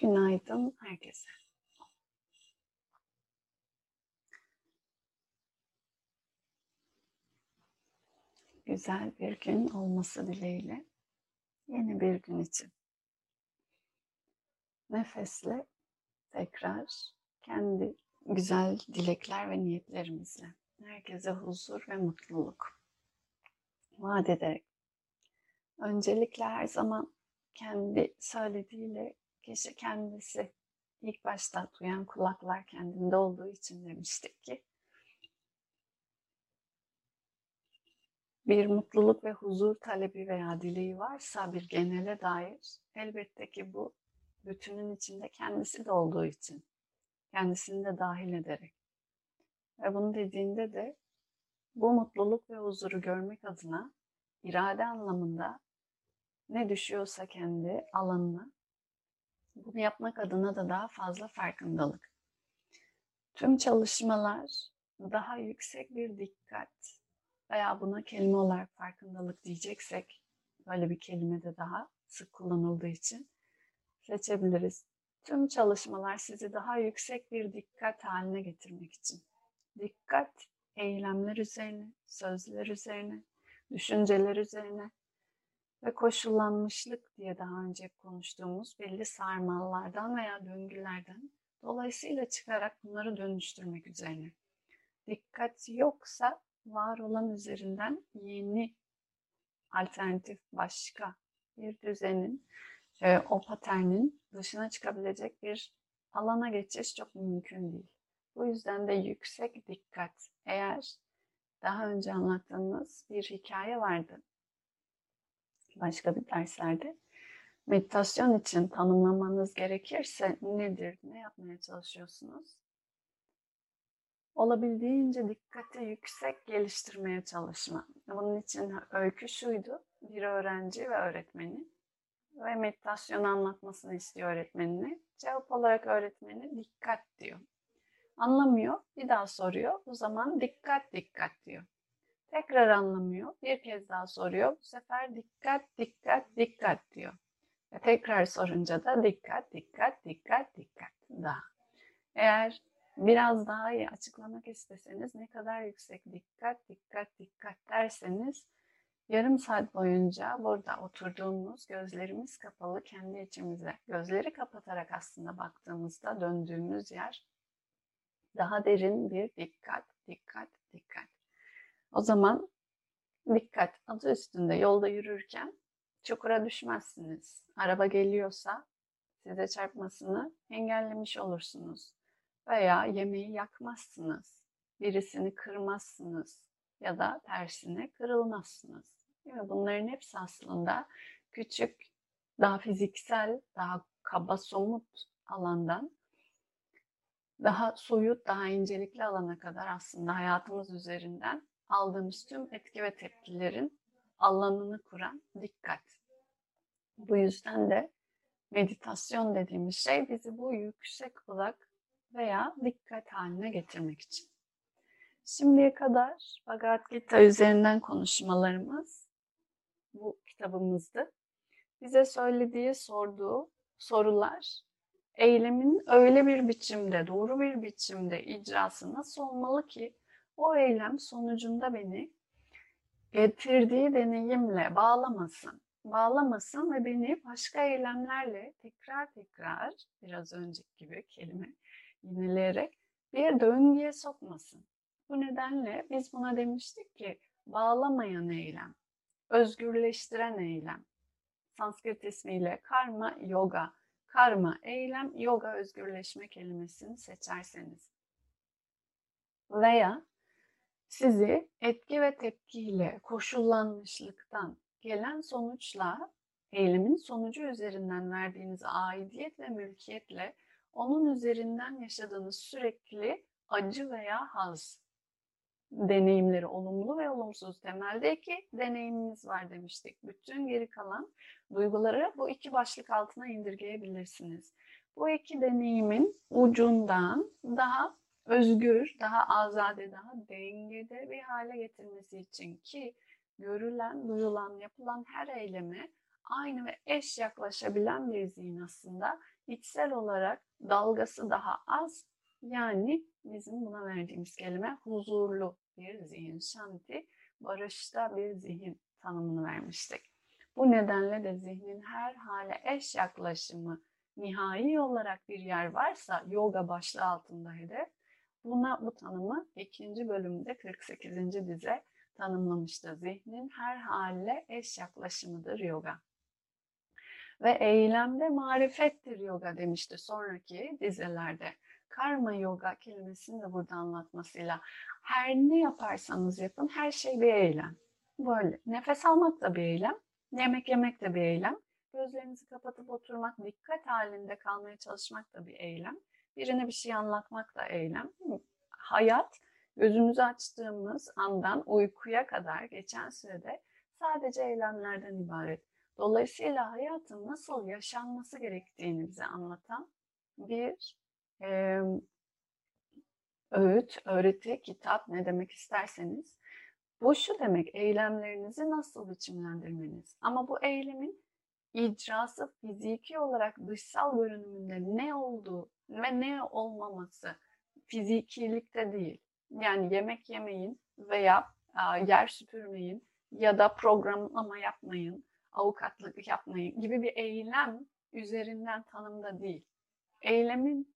Günaydın herkese. Güzel bir gün olması dileğiyle yeni bir gün için. Nefesle tekrar kendi güzel dilekler ve niyetlerimizle herkese huzur ve mutluluk vaat ederek öncelikle her zaman kendi söylediğiyle kişi kendisi ilk başta duyan kulaklar kendinde olduğu için demiştik ki bir mutluluk ve huzur talebi veya dileği varsa bir genele dair elbette ki bu bütünün içinde kendisi de olduğu için kendisini de dahil ederek. Ve bunu dediğinde de bu mutluluk ve huzuru görmek adına irade anlamında ne düşüyorsa kendi alanına bunu yapmak adına da daha fazla farkındalık. Tüm çalışmalar daha yüksek bir dikkat veya buna kelime olarak farkındalık diyeceksek böyle bir kelime de daha sık kullanıldığı için seçebiliriz. Tüm çalışmalar sizi daha yüksek bir dikkat haline getirmek için. Dikkat eylemler üzerine, sözler üzerine, düşünceler üzerine ve koşullanmışlık diye daha önce konuştuğumuz belli sarmallardan veya döngülerden dolayısıyla çıkarak bunları dönüştürmek üzerine. Dikkat yoksa var olan üzerinden yeni alternatif başka bir düzenin e, o paternin dışına çıkabilecek bir alana geçiş çok mümkün değil. Bu yüzden de yüksek dikkat. Eğer daha önce anlattığımız bir hikaye vardı başka bir derslerde. Meditasyon için tanımlamanız gerekirse nedir, ne yapmaya çalışıyorsunuz? Olabildiğince dikkati yüksek geliştirmeye çalışma. Bunun için öykü şuydu, bir öğrenci ve öğretmeni ve meditasyon anlatmasını istiyor öğretmenine. Cevap olarak öğretmeni dikkat diyor. Anlamıyor, bir daha soruyor. O zaman dikkat dikkat diyor. Tekrar anlamıyor, bir kez daha soruyor. Bu sefer dikkat dikkat dikkat diyor. Ve tekrar sorunca da dikkat dikkat dikkat dikkat daha. Eğer biraz daha iyi açıklamak isteseniz ne kadar yüksek dikkat dikkat dikkat derseniz yarım saat boyunca burada oturduğumuz gözlerimiz kapalı kendi içimize gözleri kapatarak aslında baktığımızda döndüğümüz yer daha derin bir dikkat, dikkat, dikkat. O zaman dikkat adı üstünde yolda yürürken çukura düşmezsiniz. Araba geliyorsa size çarpmasını engellemiş olursunuz. Veya yemeği yakmazsınız. Birisini kırmazsınız ya da tersine kırılmazsınız. Değil mi? Bunların hepsi aslında küçük, daha fiziksel, daha kaba, somut alandan daha soyut, daha incelikli alana kadar aslında hayatımız üzerinden aldığımız tüm etki ve tepkilerin alanını kuran dikkat. Bu yüzden de meditasyon dediğimiz şey bizi bu yüksek kulak veya dikkat haline getirmek için. Şimdiye kadar Bhagavad Gita üzerinden konuşmalarımız bu kitabımızdı. Bize söylediği, sorduğu sorular eylemin öyle bir biçimde, doğru bir biçimde icrası nasıl olmalı ki o eylem sonucunda beni getirdiği deneyimle bağlamasın. Bağlamasın ve beni başka eylemlerle tekrar tekrar biraz önceki gibi kelime yineleyerek bir döngüye sokmasın. Bu nedenle biz buna demiştik ki bağlamayan eylem, özgürleştiren eylem. Sanskrit ismiyle karma yoga karma, eylem, yoga, özgürleşme kelimesini seçerseniz. Veya sizi etki ve tepkiyle, koşullanmışlıktan gelen sonuçla, eylemin sonucu üzerinden verdiğiniz aidiyet ve mülkiyetle onun üzerinden yaşadığınız sürekli acı veya haz deneyimleri olumlu ve olumsuz temeldeki deneyimimiz var demiştik. Bütün geri kalan duyguları bu iki başlık altına indirgeyebilirsiniz. Bu iki deneyimin ucundan daha özgür, daha azade, daha dengede bir hale getirmesi için ki görülen, duyulan, yapılan her eyleme aynı ve eş yaklaşabilen bir zihin aslında. İçsel olarak dalgası daha az yani bizim buna verdiğimiz kelime huzurlu bir zihin, şanti, barışta bir zihin tanımını vermiştik. Bu nedenle de zihnin her hale eş yaklaşımı nihai olarak bir yer varsa yoga başlığı altında hedef buna bu tanımı ikinci bölümde 48. dize tanımlamıştı. Zihnin her hale eş yaklaşımıdır yoga. Ve eylemde marifettir yoga demişti sonraki dizelerde. Karma yoga kelimesini de burada anlatmasıyla her ne yaparsanız yapın her şey bir eylem. Böyle nefes almak da bir eylem, yemek yemek de bir eylem, gözlerinizi kapatıp oturmak, dikkat halinde kalmaya çalışmak da bir eylem, birine bir şey anlatmak da eylem. Hayat gözümüzü açtığımız andan uykuya kadar geçen sürede sadece eylemlerden ibaret. Dolayısıyla hayatın nasıl yaşanması gerektiğini bize anlatan bir e, öğüt, öğreti, kitap ne demek isterseniz. Bu şu demek eylemlerinizi nasıl biçimlendirmeniz. Ama bu eylemin icrası fiziki olarak dışsal görünümünde ne olduğu ve ne olmaması fizikilikte değil. Yani yemek yemeyin veya yer süpürmeyin ya da programlama yapmayın, avukatlık yapmayın gibi bir eylem üzerinden tanımda değil. Eylemin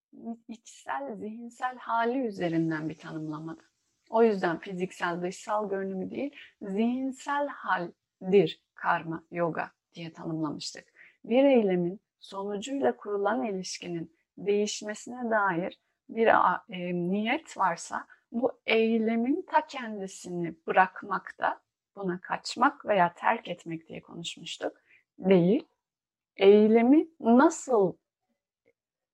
içsel, zihinsel hali üzerinden bir tanımlamada. O yüzden fiziksel, dışsal görünümü değil, zihinsel haldir karma, yoga diye tanımlamıştık. Bir eylemin sonucuyla kurulan ilişkinin değişmesine dair bir e, niyet varsa bu eylemin ta kendisini bırakmakta, buna kaçmak veya terk etmek diye konuşmuştuk. Değil, eylemi nasıl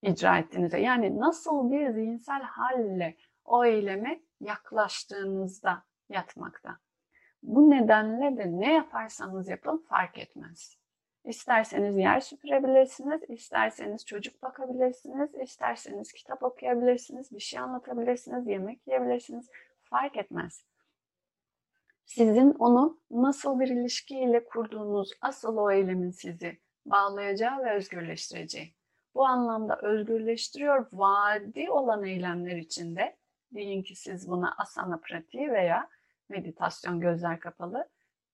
icra ettiğinizde yani nasıl bir zihinsel halle o eyleme yaklaştığınızda yatmakta. Bu nedenle de ne yaparsanız yapın fark etmez. İsterseniz yer süpürebilirsiniz, isterseniz çocuk bakabilirsiniz, isterseniz kitap okuyabilirsiniz, bir şey anlatabilirsiniz, yemek yiyebilirsiniz. Fark etmez. Sizin onu nasıl bir ilişkiyle kurduğunuz asıl o eylemin sizi bağlayacağı ve özgürleştireceği. Bu anlamda özgürleştiriyor vadi olan eylemler içinde deyin ki siz buna asana pratiği veya meditasyon gözler kapalı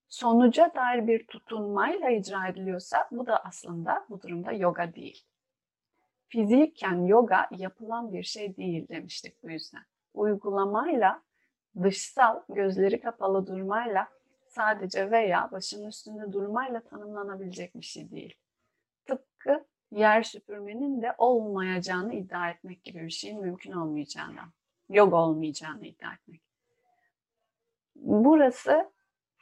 sonuca dair bir tutunmayla icra ediliyorsa bu da aslında bu durumda yoga değil. Fizikken yoga yapılan bir şey değil demiştik bu yüzden. Uygulamayla, dışsal gözleri kapalı durmayla sadece veya başının üstünde durmayla tanımlanabilecek bir şey değil. Tıpkı yer süpürmenin de olmayacağını iddia etmek gibi bir şeyin mümkün olmayacağından, yoga olmayacağını iddia etmek. Burası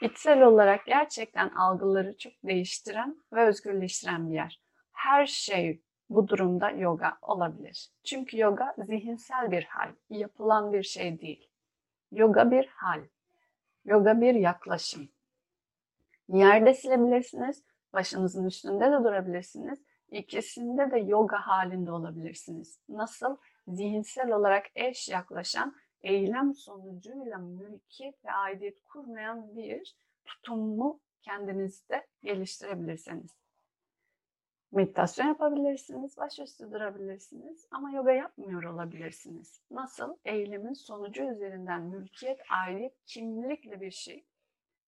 içsel olarak gerçekten algıları çok değiştiren ve özgürleştiren bir yer. Her şey bu durumda yoga olabilir. Çünkü yoga zihinsel bir hal, yapılan bir şey değil. Yoga bir hal. Yoga bir yaklaşım. Yerde silebilirsiniz, başınızın üstünde de durabilirsiniz. İkisinde de yoga halinde olabilirsiniz. Nasıl? Zihinsel olarak eş yaklaşan eylem sonucuyla mülkiyet ve aidiyet kurmayan bir tutumu kendinizde geliştirebilirsiniz. Meditasyon yapabilirsiniz, başüstü durabilirsiniz ama yoga yapmıyor olabilirsiniz. Nasıl? Eylemin sonucu üzerinden mülkiyet, aidiyet, kimlikli bir şey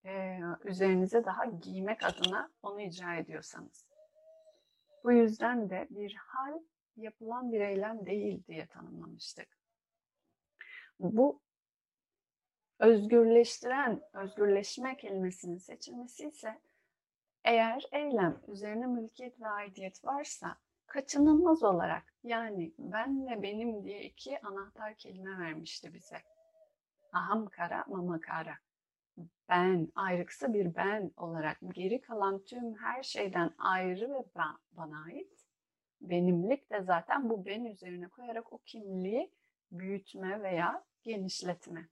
e, üzerinize daha giymek adına onu icra ediyorsanız. Bu yüzden de bir hal yapılan bir eylem değil diye tanımlamıştık. Bu özgürleştiren, özgürleşme kelimesinin seçilmesi ise eğer eylem üzerine mülkiyet ve aidiyet varsa kaçınılmaz olarak yani ben ve benim diye iki anahtar kelime vermişti bize. Aham kara, mama kara. Ben, ayrıksı bir ben olarak geri kalan tüm her şeyden ayrı ve bana ait. Benimlik de zaten bu ben üzerine koyarak o kimliği büyütme veya genişletme.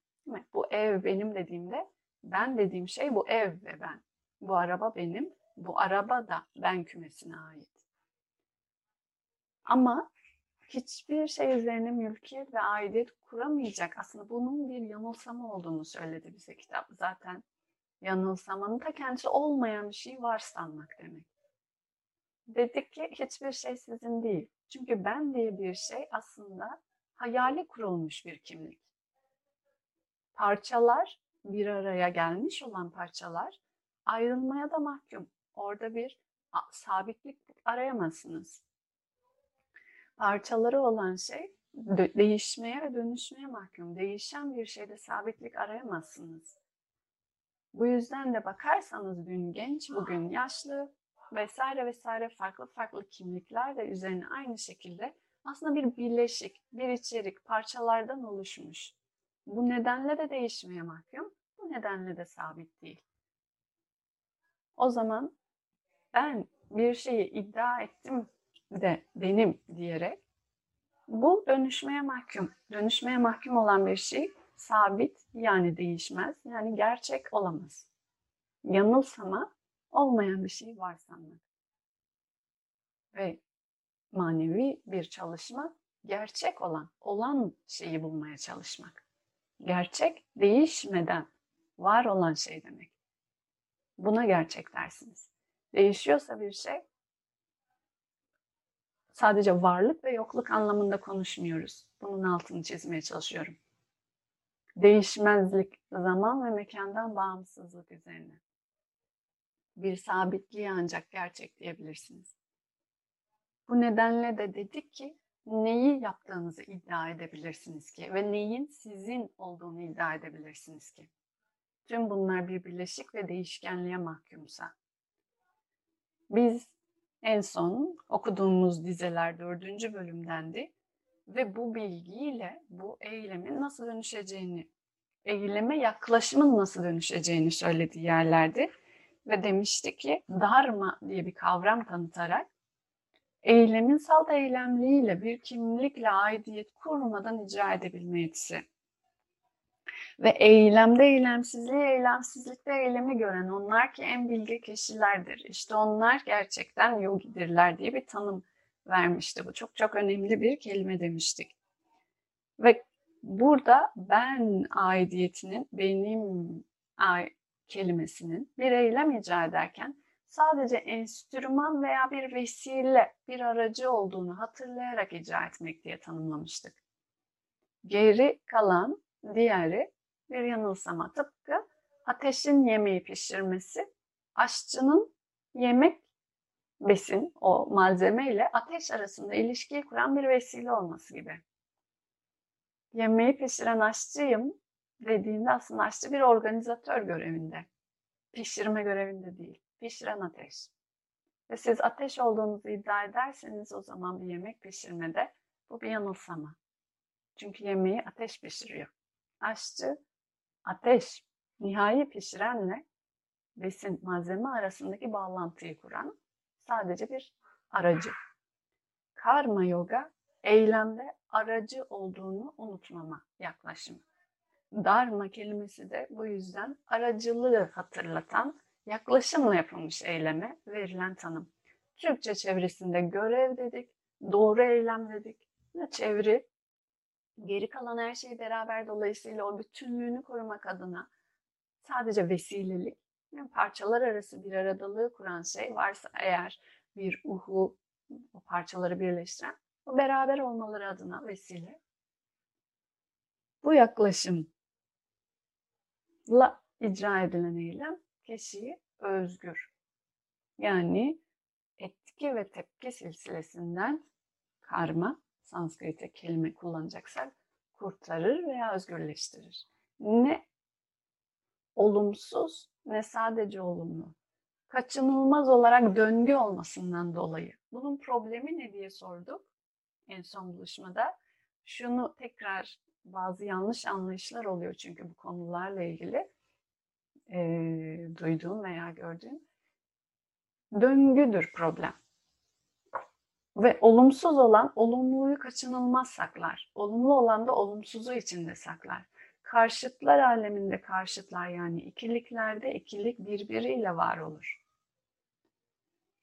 Bu ev benim dediğimde ben dediğim şey bu ev ve ben. Bu araba benim, bu araba da ben kümesine ait. Ama hiçbir şey üzerine mülkiyet ve aidiyet kuramayacak. Aslında bunun bir yanılsama olduğunu söyledi bize kitap. Zaten yanılsamanın da kendisi olmayan bir şey var sanmak demek. Dedik ki hiçbir şey sizin değil. Çünkü ben diye bir şey aslında hayali kurulmuş bir kimlik. Parçalar bir araya gelmiş olan parçalar ayrılmaya da mahkum. Orada bir sabitlik arayamazsınız. Parçaları olan şey değişmeye ve dönüşmeye mahkum. Değişen bir şeyde sabitlik arayamazsınız. Bu yüzden de bakarsanız dün genç, bugün yaşlı vesaire vesaire farklı farklı kimlikler de üzerine aynı şekilde aslında bir birleşik, bir içerik parçalardan oluşmuş. Bu nedenle de değişmeye mahkum, bu nedenle de sabit değil. O zaman ben bir şeyi iddia ettim de benim diyerek bu dönüşmeye mahkum. Dönüşmeye mahkum olan bir şey sabit yani değişmez yani gerçek olamaz. Yanılsama olmayan bir şey var sanmak. Ve manevi bir çalışma gerçek olan, olan şeyi bulmaya çalışmak. Gerçek değişmeden var olan şey demek. Buna gerçek dersiniz. Değişiyorsa bir şey sadece varlık ve yokluk anlamında konuşmuyoruz. Bunun altını çizmeye çalışıyorum. Değişmezlik, zaman ve mekandan bağımsızlık üzerine. Bir sabitliği ancak gerçek diyebilirsiniz. Bu nedenle de dedik ki neyi yaptığınızı iddia edebilirsiniz ki ve neyin sizin olduğunu iddia edebilirsiniz ki. Tüm bunlar bir birleşik ve değişkenliğe mahkumsa. Biz en son okuduğumuz dizeler dördüncü bölümdendi ve bu bilgiyle bu eylemin nasıl dönüşeceğini, eyleme yaklaşımın nasıl dönüşeceğini söylediği yerlerdi. Ve demişti ki dharma diye bir kavram tanıtarak eylemin salt eylemliğiyle bir kimlikle aidiyet kurmadan icra edebilme yetisi. Ve eylemde eylemsizliği, eylemsizlikte eylemi gören onlar ki en bilge kişilerdir. İşte onlar gerçekten yogidirler diye bir tanım vermişti. Bu çok çok önemli bir kelime demiştik. Ve burada ben aidiyetinin, benim kelimesinin bir eylem icra ederken sadece enstrüman veya bir vesile, bir aracı olduğunu hatırlayarak icra etmek diye tanımlamıştık. Geri kalan diğeri bir yanılsama. Tıpkı ateşin yemeği pişirmesi, aşçının yemek besin, o malzeme ile ateş arasında ilişkiyi kuran bir vesile olması gibi. Yemeği pişiren aşçıyım dediğinde aslında aşçı bir organizatör görevinde. Pişirme görevinde değil. Pişiren ateş. Ve siz ateş olduğunuzu iddia ederseniz o zaman bir yemek pişirmede bu bir yanılsama. Çünkü yemeği ateş pişiriyor. Aşçı ateş, nihai pişirenle besin malzeme arasındaki bağlantıyı kuran sadece bir aracı. Karma yoga eylemde aracı olduğunu unutmama yaklaşımı. Dharma kelimesi de bu yüzden aracılığı hatırlatan yaklaşımla yapılmış eyleme verilen tanım. Türkçe çevresinde görev dedik, doğru eylem dedik. Ne çeviri geri kalan her şey beraber dolayısıyla o bütünlüğünü korumak adına sadece vesilelik, yani parçalar arası bir aradalığı kuran şey varsa eğer bir uhu, o parçaları birleştiren, o beraber olmaları adına vesile. Bu yaklaşımla icra edilen eylem kişiyi özgür. Yani etki ve tepki silsilesinden karma Sanskrit'e kelime kullanacaksak kurtarır veya özgürleştirir. Ne olumsuz ne sadece olumlu. Kaçınılmaz olarak döngü olmasından dolayı. Bunun problemi ne diye sorduk en son buluşmada. Şunu tekrar bazı yanlış anlayışlar oluyor çünkü bu konularla ilgili e, duyduğum veya gördüğüm. Döngüdür problem. Ve olumsuz olan olumluyu kaçınılmaz saklar. Olumlu olan da olumsuzu içinde saklar. Karşıtlar aleminde karşıtlar yani ikiliklerde ikilik birbiriyle var olur.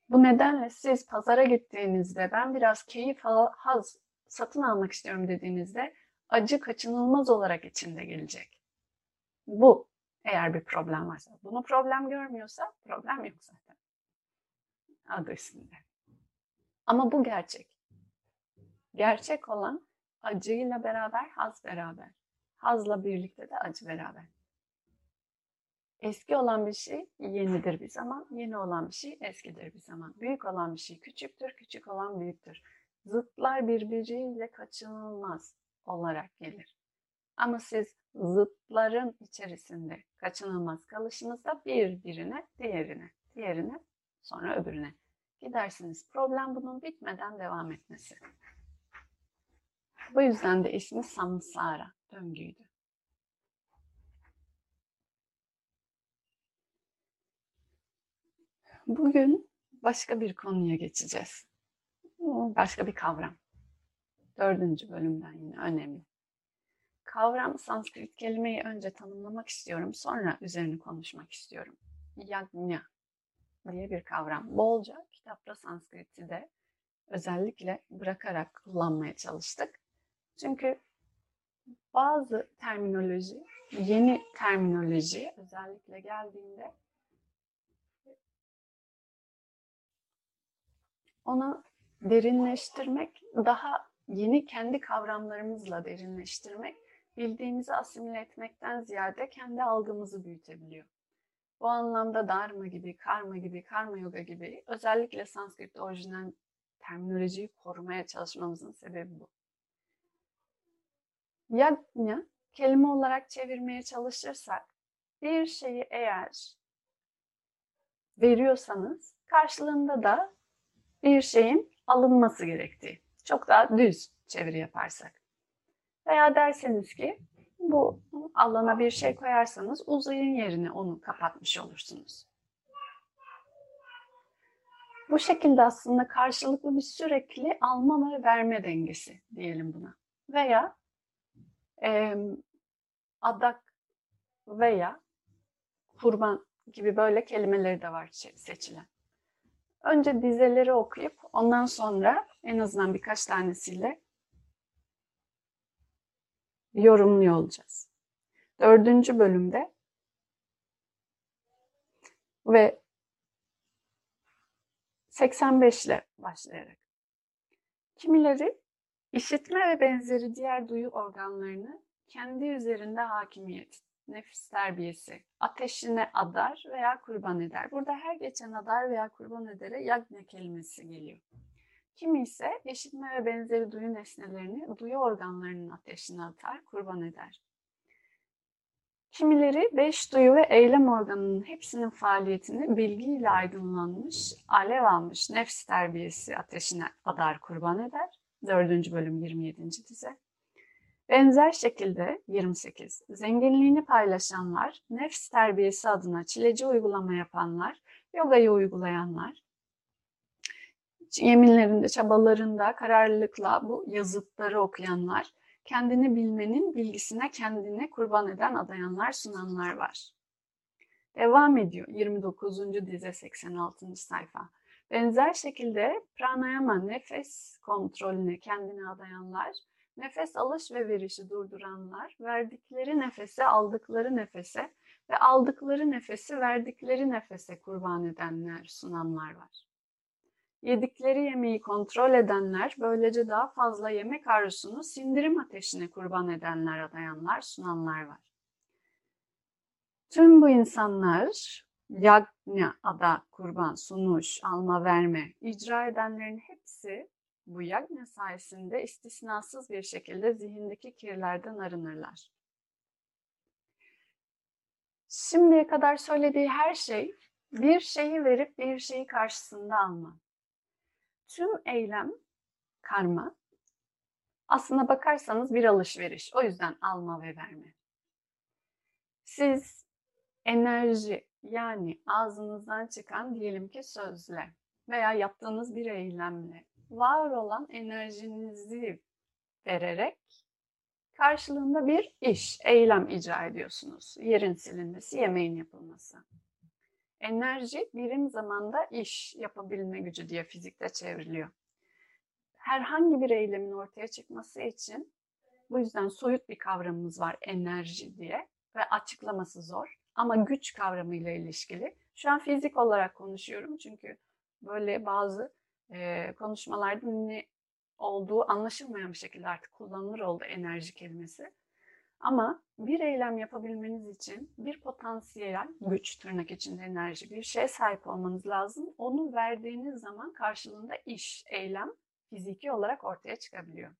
Bu nedenle siz pazara gittiğinizde ben biraz keyif, haz satın almak istiyorum dediğinizde acı kaçınılmaz olarak içinde gelecek. Bu eğer bir problem varsa. Bunu problem görmüyorsa problem yok zaten. Adı üstünde. Ama bu gerçek. Gerçek olan acıyla beraber haz beraber. Hazla birlikte de acı beraber. Eski olan bir şey yenidir bir zaman, yeni olan bir şey eskidir bir zaman. Büyük olan bir şey küçüktür, küçük olan büyüktür. Zıtlar birbiriyle kaçınılmaz olarak gelir. Ama siz zıtların içerisinde kaçınılmaz kalışınızda birbirine, diğerine, diğerine, sonra öbürüne gidersiniz. Problem bunun bitmeden devam etmesi. Bu yüzden de ismi samsara, döngüydü. Bugün başka bir konuya geçeceğiz. Başka bir kavram. Dördüncü bölümden yine önemli. Kavram Sanskrit kelimeyi önce tanımlamak istiyorum. Sonra üzerine konuşmak istiyorum. Yagna diye bir kavram. Bolca kitapta Sanskrit'i de özellikle bırakarak kullanmaya çalıştık. Çünkü bazı terminoloji, yeni terminoloji özellikle geldiğinde ona derinleştirmek, daha yeni kendi kavramlarımızla derinleştirmek, bildiğimizi asimile etmekten ziyade kendi algımızı büyütebiliyor. Bu anlamda Dharma gibi, Karma gibi, Karma Yoga gibi özellikle Sanskrit orijinal terminolojiyi korumaya çalışmamızın sebebi bu. Yagna kelime olarak çevirmeye çalışırsak bir şeyi eğer veriyorsanız karşılığında da bir şeyin alınması gerektiği. Çok daha düz çeviri yaparsak. Veya derseniz ki bu alana bir şey koyarsanız uzayın yerine onu kapatmış olursunuz. Bu şekilde aslında karşılıklı bir sürekli alma ve verme dengesi diyelim buna. Veya e, adak veya kurban gibi böyle kelimeleri de var seçilen. Önce dizeleri okuyup ondan sonra en azından birkaç tanesiyle yorumluyor olacağız. Dördüncü bölümde ve 85 ile başlayarak. Kimileri işitme ve benzeri diğer duyu organlarını kendi üzerinde hakimiyet, nefis terbiyesi, ateşine adar veya kurban eder. Burada her geçen adar veya kurban edere yagna kelimesi geliyor. Kimi ise işitme ve benzeri duyu nesnelerini duyu organlarının ateşine atar, kurban eder. Kimileri beş duyu ve eylem organının hepsinin faaliyetini bilgiyle aydınlanmış, alev almış nefs terbiyesi ateşine adar kurban eder. 4. bölüm 27. dize. Benzer şekilde 28. Zenginliğini paylaşanlar, nefs terbiyesi adına çileci uygulama yapanlar, yogayı uygulayanlar, yeminlerinde, çabalarında kararlılıkla bu yazıtları okuyanlar, kendini bilmenin bilgisine kendine kurban eden adayanlar, sunanlar var. Devam ediyor 29. dize 86. sayfa. Benzer şekilde pranayama nefes kontrolüne kendini adayanlar, nefes alış ve verişi durduranlar, verdikleri nefese aldıkları nefese ve aldıkları nefesi verdikleri nefese kurban edenler, sunanlar var. Yedikleri yemeği kontrol edenler, böylece daha fazla yemek arzusunu sindirim ateşine kurban edenler, adayanlar, sunanlar var. Tüm bu insanlar yagna ada kurban, sunuş, alma, verme icra edenlerin hepsi bu yagna sayesinde istisnasız bir şekilde zihindeki kirlerden arınırlar. Şimdiye kadar söylediği her şey bir şeyi verip bir şeyi karşısında alma. Tüm eylem, karma aslına bakarsanız bir alışveriş. O yüzden alma ve verme. Siz enerji yani ağzınızdan çıkan diyelim ki sözle veya yaptığınız bir eylemle var olan enerjinizi vererek karşılığında bir iş, eylem icra ediyorsunuz. Yerin silinmesi, yemeğin yapılması. Enerji birim zamanda iş yapabilme gücü diye fizikte çevriliyor. Herhangi bir eylemin ortaya çıkması için bu yüzden soyut bir kavramımız var enerji diye ve açıklaması zor ama güç kavramıyla ilişkili. Şu an fizik olarak konuşuyorum çünkü böyle bazı e, konuşmalarda ne olduğu anlaşılmayan bir şekilde artık kullanılır oldu enerji kelimesi. Ama bir eylem yapabilmeniz için bir potansiyel güç tırnak içinde enerji bir şeye sahip olmanız lazım. Onu verdiğiniz zaman karşılığında iş, eylem fiziki olarak ortaya çıkabiliyor.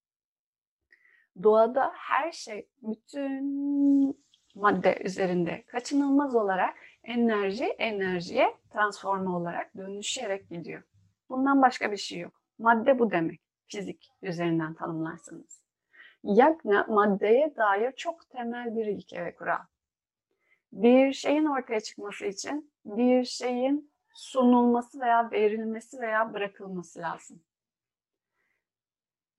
Doğada her şey bütün madde üzerinde kaçınılmaz olarak enerji enerjiye transforme olarak dönüşerek gidiyor. Bundan başka bir şey yok. Madde bu demek. Fizik üzerinden tanımlarsanız. Yagna maddeye dair çok temel bir ilke ve kural. Bir şeyin ortaya çıkması için bir şeyin sunulması veya verilmesi veya bırakılması lazım.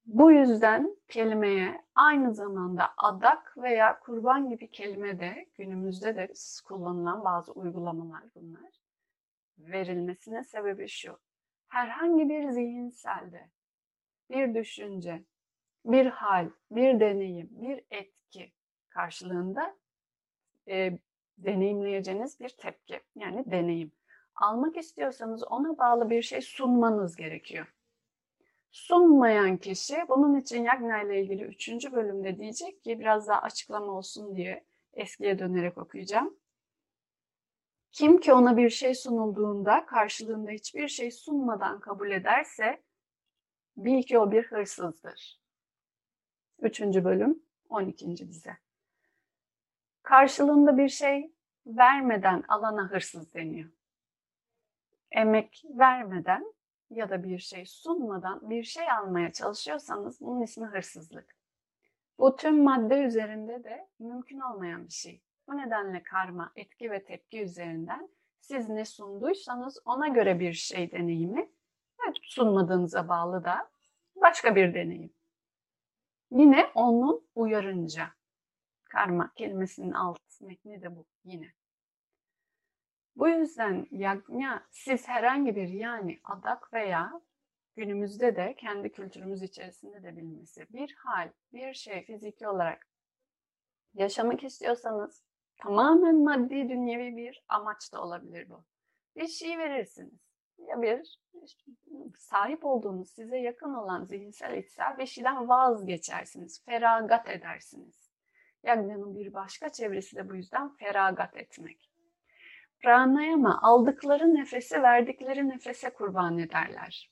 Bu yüzden kelimeye aynı zamanda adak veya kurban gibi kelime de günümüzde de kullanılan bazı uygulamalar bunlar. Verilmesinin sebebi şu. Herhangi bir zihinselde bir düşünce, bir hal, bir deneyim, bir etki karşılığında e, deneyimleyeceğiniz bir tepki yani deneyim. Almak istiyorsanız ona bağlı bir şey sunmanız gerekiyor. Sunmayan kişi bunun için Yagna ile ilgili 3. bölümde diyecek ki biraz daha açıklama olsun diye eskiye dönerek okuyacağım. Kim ki ona bir şey sunulduğunda karşılığında hiçbir şey sunmadan kabul ederse bil ki o bir hırsızdır. 3. bölüm 12. dize. Karşılığında bir şey vermeden alana hırsız deniyor. Emek vermeden ya da bir şey sunmadan bir şey almaya çalışıyorsanız bunun ismi hırsızlık. Bu tüm madde üzerinde de mümkün olmayan bir şey. Bu nedenle karma, etki ve tepki üzerinden siz ne sunduysanız ona göre bir şey deneyimi ve sunmadığınıza bağlı da başka bir deneyim. Yine onun uyarınca. Karma kelimesinin alt metni de bu yine. Bu yüzden yagna siz herhangi bir yani adak veya günümüzde de kendi kültürümüz içerisinde de bilmesi bir hal, bir şey fiziki olarak yaşamak istiyorsanız tamamen maddi dünyevi bir amaç da olabilir bu. Bir şey verirsiniz. Ya bir sahip olduğunuz size yakın olan zihinsel içsel bir şeyden vazgeçersiniz. Feragat edersiniz. Yagna'nın bir başka çevresi de bu yüzden feragat etmek. Pranayama aldıkları nefesi verdikleri nefese kurban ederler.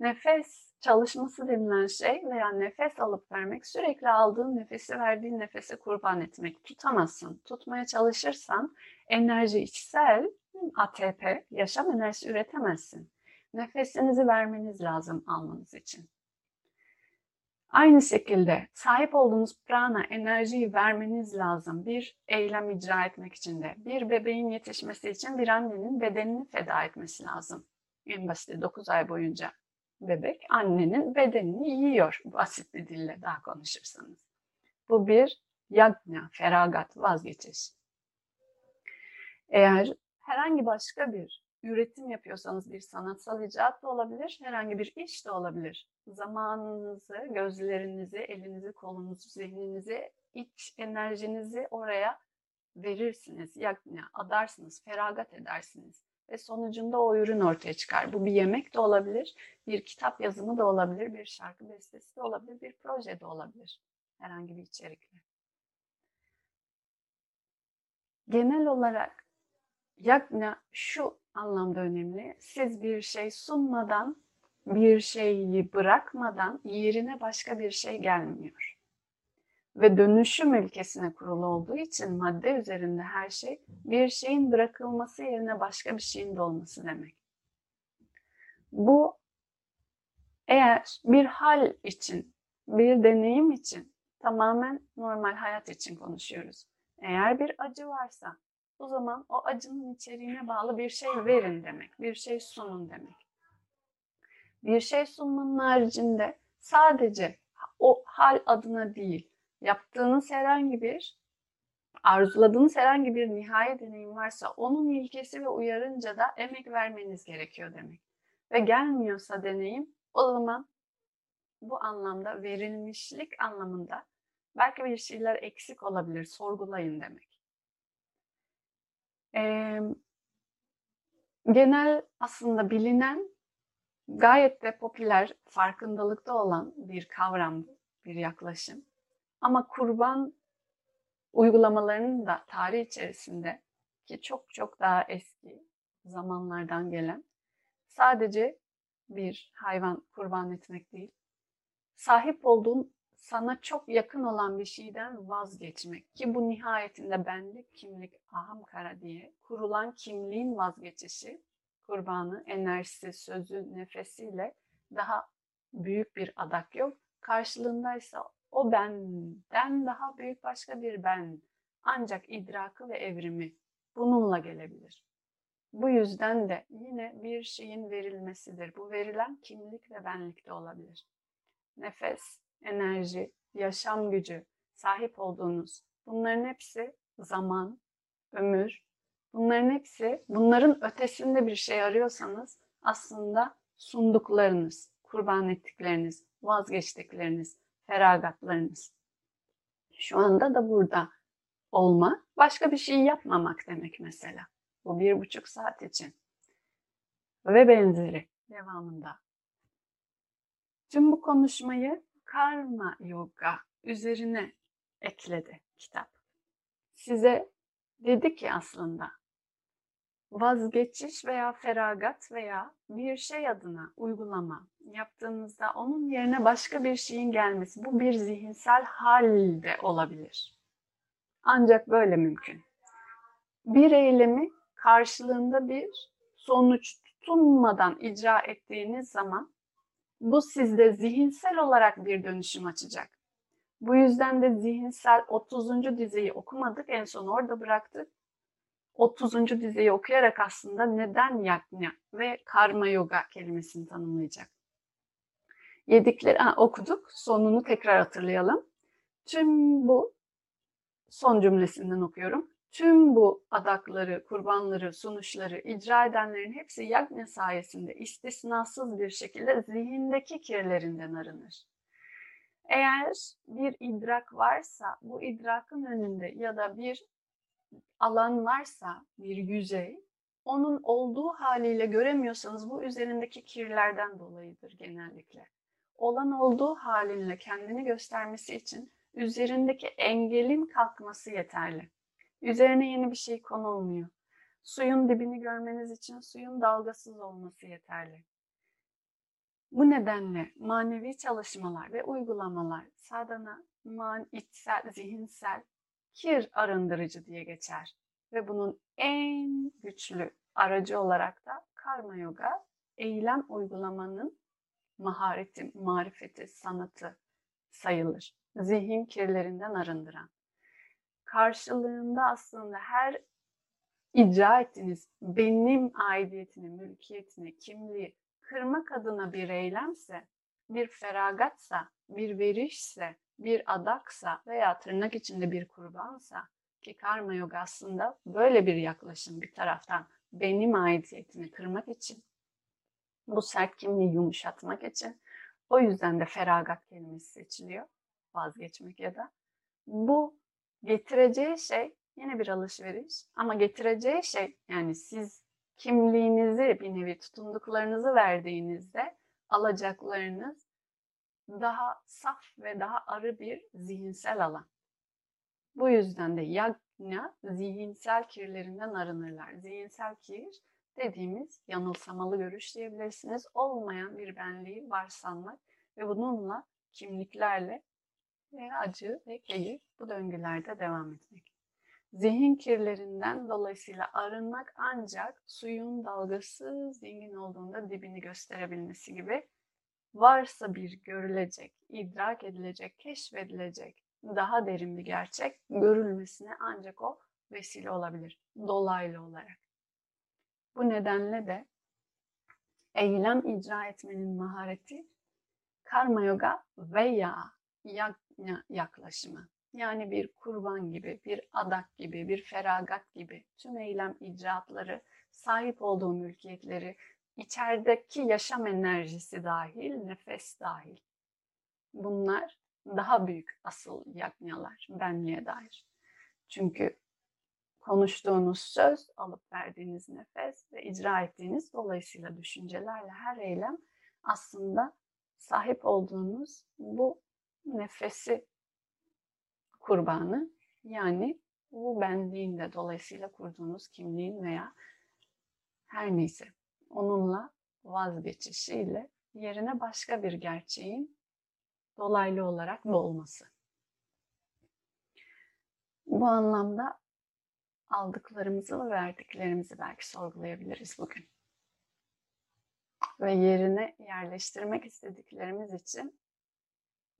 Nefes çalışması denilen şey veya nefes alıp vermek sürekli aldığın nefesi verdiğin nefese kurban etmek. Tutamazsın. Tutmaya çalışırsan enerji içsel ATP, yaşam enerjisi üretemezsin. Nefesinizi vermeniz lazım almanız için. Aynı şekilde sahip olduğunuz prana enerjiyi vermeniz lazım bir eylem icra etmek için de. Bir bebeğin yetişmesi için bir annenin bedenini feda etmesi lazım. En basit 9 ay boyunca bebek annenin bedenini yiyor basit bir dille daha konuşursanız. Bu bir yagna, feragat, vazgeçiş. Eğer herhangi başka bir üretim yapıyorsanız bir sanatsal icraat da olabilir, herhangi bir iş de olabilir. Zamanınızı, gözlerinizi, elinizi, kolunuzu, zihninizi, iç enerjinizi oraya verirsiniz, yakına adarsınız, feragat edersiniz. Ve sonucunda o ürün ortaya çıkar. Bu bir yemek de olabilir, bir kitap yazımı da olabilir, bir şarkı bestesi de olabilir, bir proje de olabilir. Herhangi bir içerikle. Genel olarak yakna şu anlamda önemli. Siz bir şey sunmadan, bir şeyi bırakmadan yerine başka bir şey gelmiyor. Ve dönüşüm ülkesine kurulu olduğu için madde üzerinde her şey bir şeyin bırakılması yerine başka bir şeyin dolması demek. Bu eğer bir hal için, bir deneyim için tamamen normal hayat için konuşuyoruz. Eğer bir acı varsa o zaman o acının içeriğine bağlı bir şey verin demek, bir şey sunun demek. Bir şey sunmanın haricinde sadece o hal adına değil, yaptığınız herhangi bir, arzuladığınız herhangi bir nihai deneyim varsa onun ilkesi ve uyarınca da emek vermeniz gerekiyor demek. Ve gelmiyorsa deneyim o zaman bu anlamda verilmişlik anlamında belki bir şeyler eksik olabilir, sorgulayın demek. Ee, genel aslında bilinen Gayet de popüler, farkındalıkta olan bir kavram, bir yaklaşım. Ama kurban uygulamalarının da tarih içerisinde ki çok çok daha eski zamanlardan gelen sadece bir hayvan kurban etmek değil, sahip olduğun sana çok yakın olan bir şeyden vazgeçmek ki bu nihayetinde benlik, kimlik, ahamkara diye kurulan kimliğin vazgeçişi kurbanı, enerjisi, sözü, nefesiyle daha büyük bir adak yok. Karşılığında ise o benden daha büyük başka bir ben ancak idrakı ve evrimi bununla gelebilir. Bu yüzden de yine bir şeyin verilmesidir. Bu verilen kimlik ve benlik de olabilir. Nefes, enerji, yaşam gücü, sahip olduğunuz bunların hepsi zaman, ömür, bunların hepsi bunların ötesinde bir şey arıyorsanız aslında sunduklarınız, kurban ettikleriniz, vazgeçtikleriniz, feragatlarınız. Şu anda da burada olmak, başka bir şey yapmamak demek mesela. Bu bir buçuk saat için. Ve benzeri devamında. Tüm bu konuşmayı karma yoga üzerine ekledi kitap. Size dedi ki aslında vazgeçiş veya feragat veya bir şey adına uygulama yaptığınızda onun yerine başka bir şeyin gelmesi bu bir zihinsel hal de olabilir. Ancak böyle mümkün. Bir eylemi karşılığında bir sonuç tutunmadan icra ettiğiniz zaman bu sizde zihinsel olarak bir dönüşüm açacak. Bu yüzden de zihinsel 30. dizeyi okumadık. En son orada bıraktık. 30. dizeyi okuyarak aslında neden yaknya ve karma yoga kelimesini tanımlayacak. Yedikleri ha, okuduk. Sonunu tekrar hatırlayalım. Tüm bu son cümlesinden okuyorum. Tüm bu adakları, kurbanları, sunuşları icra edenlerin hepsi yagna sayesinde istisnasız bir şekilde zihindeki kirlerinden arınır. Eğer bir idrak varsa, bu idrakın önünde ya da bir alan varsa, bir yüzey, onun olduğu haliyle göremiyorsanız bu üzerindeki kirlerden dolayıdır genellikle. Olan olduğu halinle kendini göstermesi için üzerindeki engelin kalkması yeterli. Üzerine yeni bir şey konulmuyor. Suyun dibini görmeniz için suyun dalgasız olması yeterli. Bu nedenle manevi çalışmalar ve uygulamalar sadana, man, içsel, zihinsel, kir arındırıcı diye geçer. Ve bunun en güçlü aracı olarak da karma yoga, eylem uygulamanın mahareti, marifeti, sanatı sayılır. Zihin kirlerinden arındıran karşılığında aslında her icra ettiğiniz benim aidiyetini, mülkiyetini, kimliği kırmak adına bir eylemse, bir feragatsa, bir verişse, bir adaksa veya tırnak içinde bir kurbansa ki karma yoga aslında böyle bir yaklaşım bir taraftan benim aidiyetini kırmak için, bu sert kimliği yumuşatmak için o yüzden de feragat kelimesi seçiliyor. Vazgeçmek ya da. Bu getireceği şey yine bir alışveriş ama getireceği şey yani siz kimliğinizi bir nevi tutunduklarınızı verdiğinizde alacaklarınız daha saf ve daha arı bir zihinsel alan. Bu yüzden de yagna zihinsel kirlerinden arınırlar. Zihinsel kir dediğimiz yanılsamalı görüş diyebilirsiniz. Olmayan bir benliği varsanmak ve bununla kimliklerle ve acı ve keyif bu döngülerde devam etmek. Zihin kirlerinden dolayısıyla arınmak ancak suyun dalgası zengin olduğunda dibini gösterebilmesi gibi varsa bir görülecek, idrak edilecek, keşfedilecek daha derin bir gerçek görülmesine ancak o vesile olabilir dolaylı olarak. Bu nedenle de eylem icra etmenin mahareti karma yoga veya yaklaşımı. Yani bir kurban gibi, bir adak gibi, bir feragat gibi tüm eylem icraatları, sahip olduğu mülkiyetleri, içerideki yaşam enerjisi dahil, nefes dahil. Bunlar daha büyük asıl yaknyalar benliğe dair. Çünkü konuştuğunuz söz, alıp verdiğiniz nefes ve icra ettiğiniz dolayısıyla düşüncelerle her eylem aslında sahip olduğunuz bu nefesi kurbanı yani bu benliğin de dolayısıyla kurduğunuz kimliğin veya her neyse onunla vazgeçişiyle yerine başka bir gerçeğin dolaylı olarak doğması. Bu anlamda aldıklarımızı ve verdiklerimizi belki sorgulayabiliriz bugün. Ve yerine yerleştirmek istediklerimiz için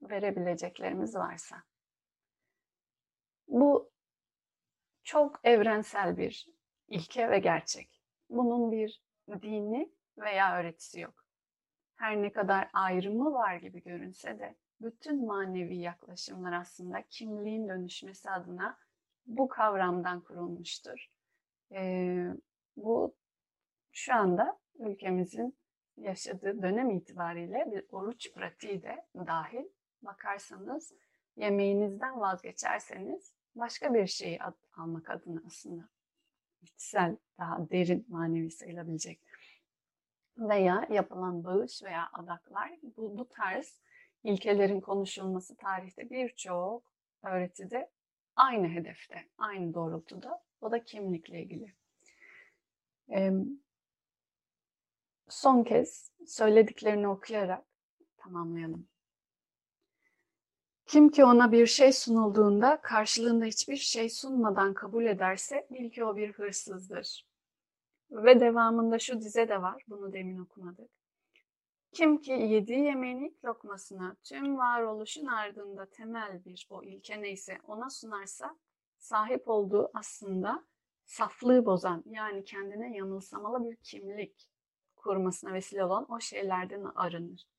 verebileceklerimiz varsa. Bu çok evrensel bir ilke ve gerçek. Bunun bir dini veya öğretisi yok. Her ne kadar ayrımı var gibi görünse de bütün manevi yaklaşımlar aslında kimliğin dönüşmesi adına bu kavramdan kurulmuştur. Ee, bu şu anda ülkemizin yaşadığı dönem itibariyle bir oruç pratiği de dahil. Bakarsanız yemeğinizden vazgeçerseniz başka bir şeyi almak adına aslında içsel, daha derin manevi sayılabilecek veya yapılan bağış veya adaklar bu, bu tarz ilkelerin konuşulması tarihte birçok öğretide aynı hedefte, aynı doğrultuda. O da kimlikle ilgili. Ee, son kez söylediklerini okuyarak tamamlayalım. Kim ki ona bir şey sunulduğunda karşılığında hiçbir şey sunmadan kabul ederse bil ki o bir hırsızdır. Ve devamında şu dize de var, bunu demin okumadık. Kim ki yediği yemeğin ilk lokmasına tüm varoluşun ardında temel bir o ilke neyse ona sunarsa sahip olduğu aslında saflığı bozan yani kendine yanılsamalı bir kimlik kurmasına vesile olan o şeylerden arınır.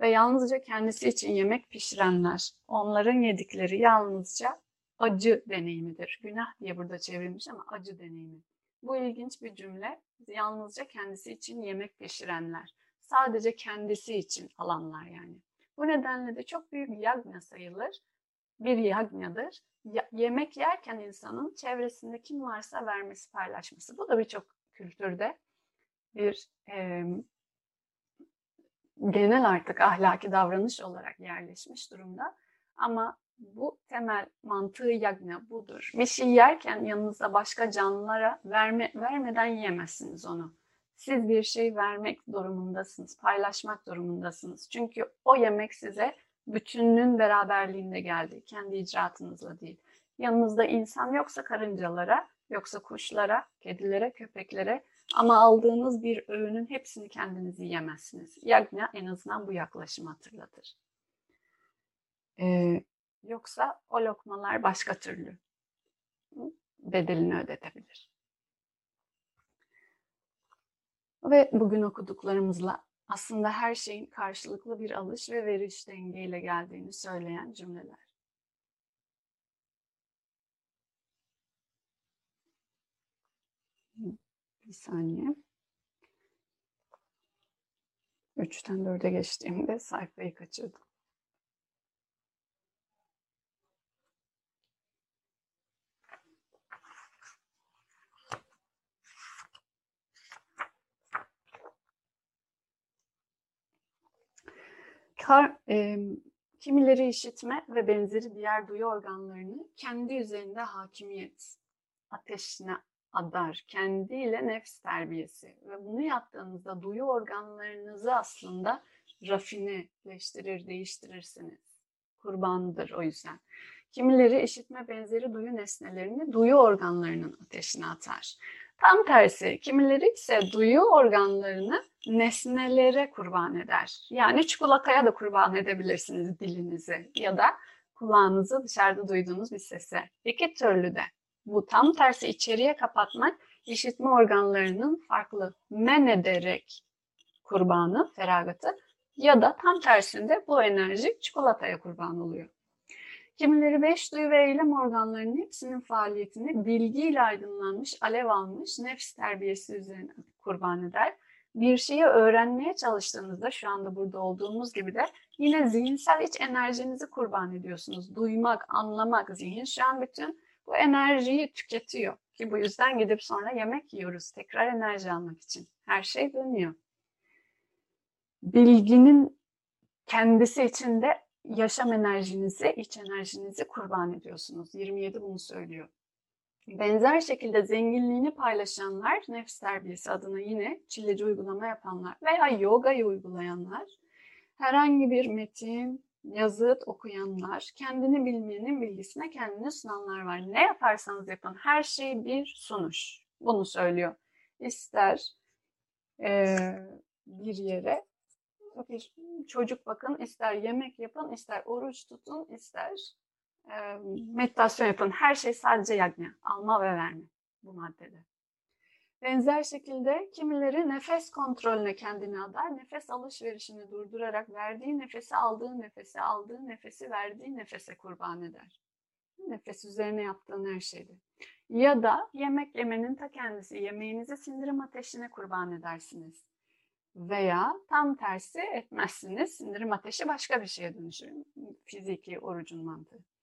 Ve yalnızca kendisi için yemek pişirenler, onların yedikleri yalnızca acı deneyimidir. Günah diye burada çevrilmiş ama acı deneyimi. Bu ilginç bir cümle. Yalnızca kendisi için yemek pişirenler sadece kendisi için alanlar yani. Bu nedenle de çok büyük yagna sayılır. Bir yagnadır. Ya, yemek yerken insanın çevresinde kim varsa vermesi, paylaşması. Bu da birçok kültürde bir e, genel artık ahlaki davranış olarak yerleşmiş durumda. Ama bu temel mantığı yagna budur. Bir şey yerken yanınızda başka canlılara verme, vermeden yiyemezsiniz onu siz bir şey vermek durumundasınız, paylaşmak durumundasınız. Çünkü o yemek size bütünlüğün beraberliğinde geldi, kendi icraatınızla değil. Yanınızda insan yoksa karıncalara, yoksa kuşlara, kedilere, köpeklere ama aldığınız bir öğünün hepsini kendiniz yiyemezsiniz. Yagna en azından bu yaklaşımı hatırlatır. Ee, yoksa o lokmalar başka türlü bedelini ödetebilir. Ve bugün okuduklarımızla aslında her şeyin karşılıklı bir alış ve veriş dengeyle geldiğini söyleyen cümleler. Bir saniye. Üçten dörde geçtiğimde sayfayı kaçırdım. Kar, e, kimileri işitme ve benzeri diğer duyu organlarını kendi üzerinde hakimiyet ateşine adar. Kendiyle nefs terbiyesi. Ve bunu yaptığınızda duyu organlarınızı aslında rafineleştirir, değiştirirsiniz. Kurbanıdır o yüzden. Kimileri işitme benzeri duyu nesnelerini duyu organlarının ateşine atar. Tam tersi, kimileri ise duyu organlarını nesnelere kurban eder. Yani çikolataya da kurban edebilirsiniz dilinizi ya da kulağınızı dışarıda duyduğunuz bir sese. İki türlü de. Bu tam tersi içeriye kapatmak işitme organlarının farklı men ederek kurbanı, feragatı ya da tam tersinde bu enerji çikolataya kurban oluyor. Kimileri beş duyu ve eylem organlarının hepsinin faaliyetini bilgiyle aydınlanmış, alev almış nefs terbiyesi üzerine kurban eder. Bir şeyi öğrenmeye çalıştığınızda şu anda burada olduğumuz gibi de yine zihinsel iç enerjinizi kurban ediyorsunuz. Duymak, anlamak, zihin şu an bütün bu enerjiyi tüketiyor. Ki bu yüzden gidip sonra yemek yiyoruz tekrar enerji almak için. Her şey dönüyor. bilginin kendisi içinde yaşam enerjinizi, iç enerjinizi kurban ediyorsunuz. 27 bunu söylüyor. Benzer şekilde zenginliğini paylaşanlar, nefs terbiyesi adına yine çilleci uygulama yapanlar veya yogayı uygulayanlar, herhangi bir metin, yazıt okuyanlar, kendini bilmeyenin bilgisine kendini sunanlar var. Ne yaparsanız yapın her şey bir sunuş. Bunu söylüyor. İster e, bir yere bir çocuk bakın, ister yemek yapın, ister oruç tutun, ister e, meditasyon yapın. Her şey sadece yagna, alma ve verme bu maddede. Benzer şekilde kimileri nefes kontrolüne kendini adar, nefes alışverişini durdurarak verdiği nefesi aldığı nefese, aldığı nefesi verdiği nefese kurban eder. Nefes üzerine yaptığın her şeyde. Ya da yemek yemenin ta kendisi, yemeğinizi sindirim ateşine kurban edersiniz. Veya tam tersi etmezsiniz, sindirim ateşi başka bir şeye dönüşür. Fiziki orucun mantığı.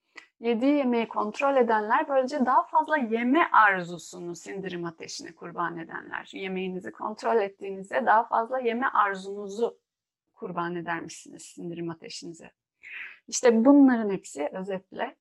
Yediği yemeği kontrol edenler böylece daha fazla yeme arzusunu sindirim ateşine kurban edenler. Yemeğinizi kontrol ettiğinizde daha fazla yeme arzunuzu kurban edermişsiniz sindirim ateşinize. İşte bunların hepsi özetle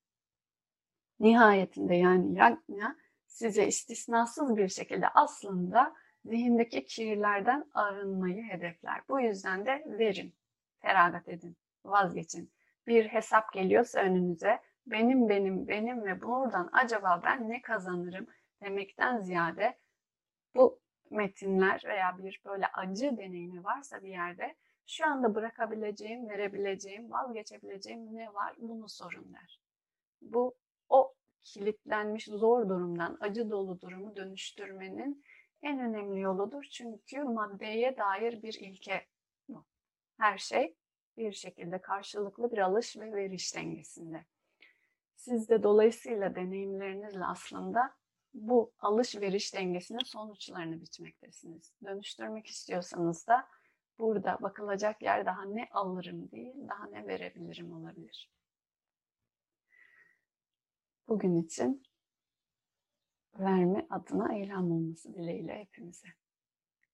nihayetinde yani yagna size istisnasız bir şekilde aslında zihindeki kirlerden arınmayı hedefler. Bu yüzden de verin, feragat edin, vazgeçin. Bir hesap geliyorsa önünüze benim benim benim ve buradan acaba ben ne kazanırım demekten ziyade bu metinler veya bir böyle acı deneyimi varsa bir yerde şu anda bırakabileceğim, verebileceğim, vazgeçebileceğim ne var bunu sorun der. Bu o kilitlenmiş zor durumdan acı dolu durumu dönüştürmenin en önemli yoludur. Çünkü maddeye dair bir ilke bu. Her şey bir şekilde karşılıklı bir alış ve veriş dengesinde. Siz de dolayısıyla deneyimlerinizle aslında bu alış-veriş dengesinin sonuçlarını bitmektesiniz. Dönüştürmek istiyorsanız da burada bakılacak yer daha ne alırım değil, daha ne verebilirim olabilir. Bugün için verme adına eylem olması dileğiyle hepimize.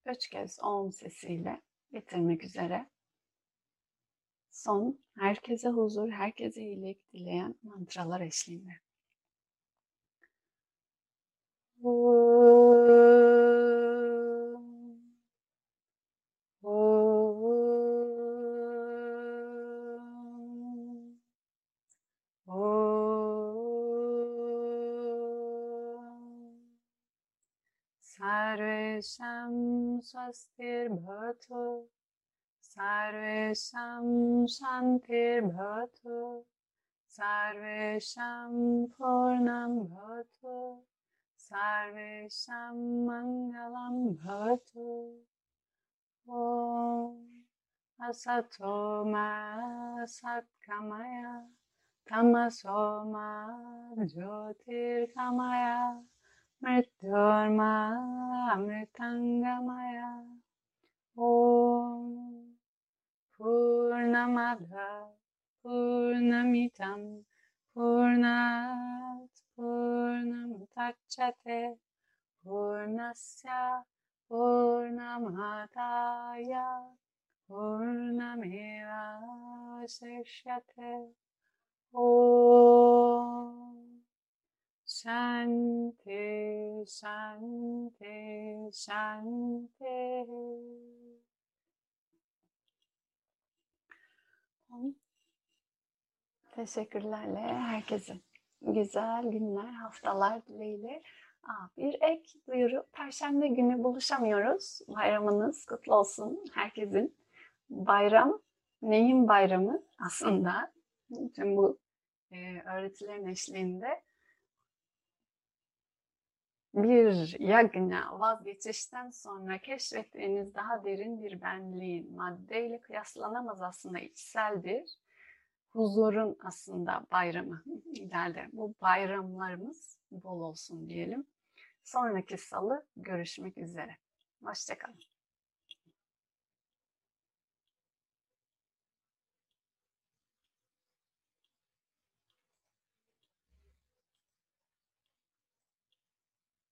Üç kez om sesiyle bitirmek üzere son herkese huzur, herkese iyilik dileyen mantralar eşliğinde. Sarvesham swastir सर्वेषां शान्तिर्भवतु सर्वेषां पूर्णं भवतु सर्वेषां मङ्गलं भवतु ॐ असतो मा सत्कमय तमसो मा ज्योतिर्गमय मृत्योर्मा अमृतङ्गमय ॐ Purnamada Purnamitam Purnat Purnamutacchate Purnasya Purnamadaya Purnameva Seshyate Om Shanti Shanti Shanti Teşekkürlerle herkese güzel günler, haftalar dileğiyle. Aa, bir ek duyuru. Perşembe günü buluşamıyoruz. Bayramınız kutlu olsun herkesin. Bayram neyin bayramı aslında? Tüm bu e, öğretilerin eşliğinde bir yagna vazgeçişten sonra keşfettiğiniz daha derin bir benliğin maddeyle kıyaslanamaz aslında içseldir. Huzurun aslında bayramı ileride. Bu bayramlarımız bol olsun diyelim. Sonraki salı görüşmek üzere. Hoşçakalın.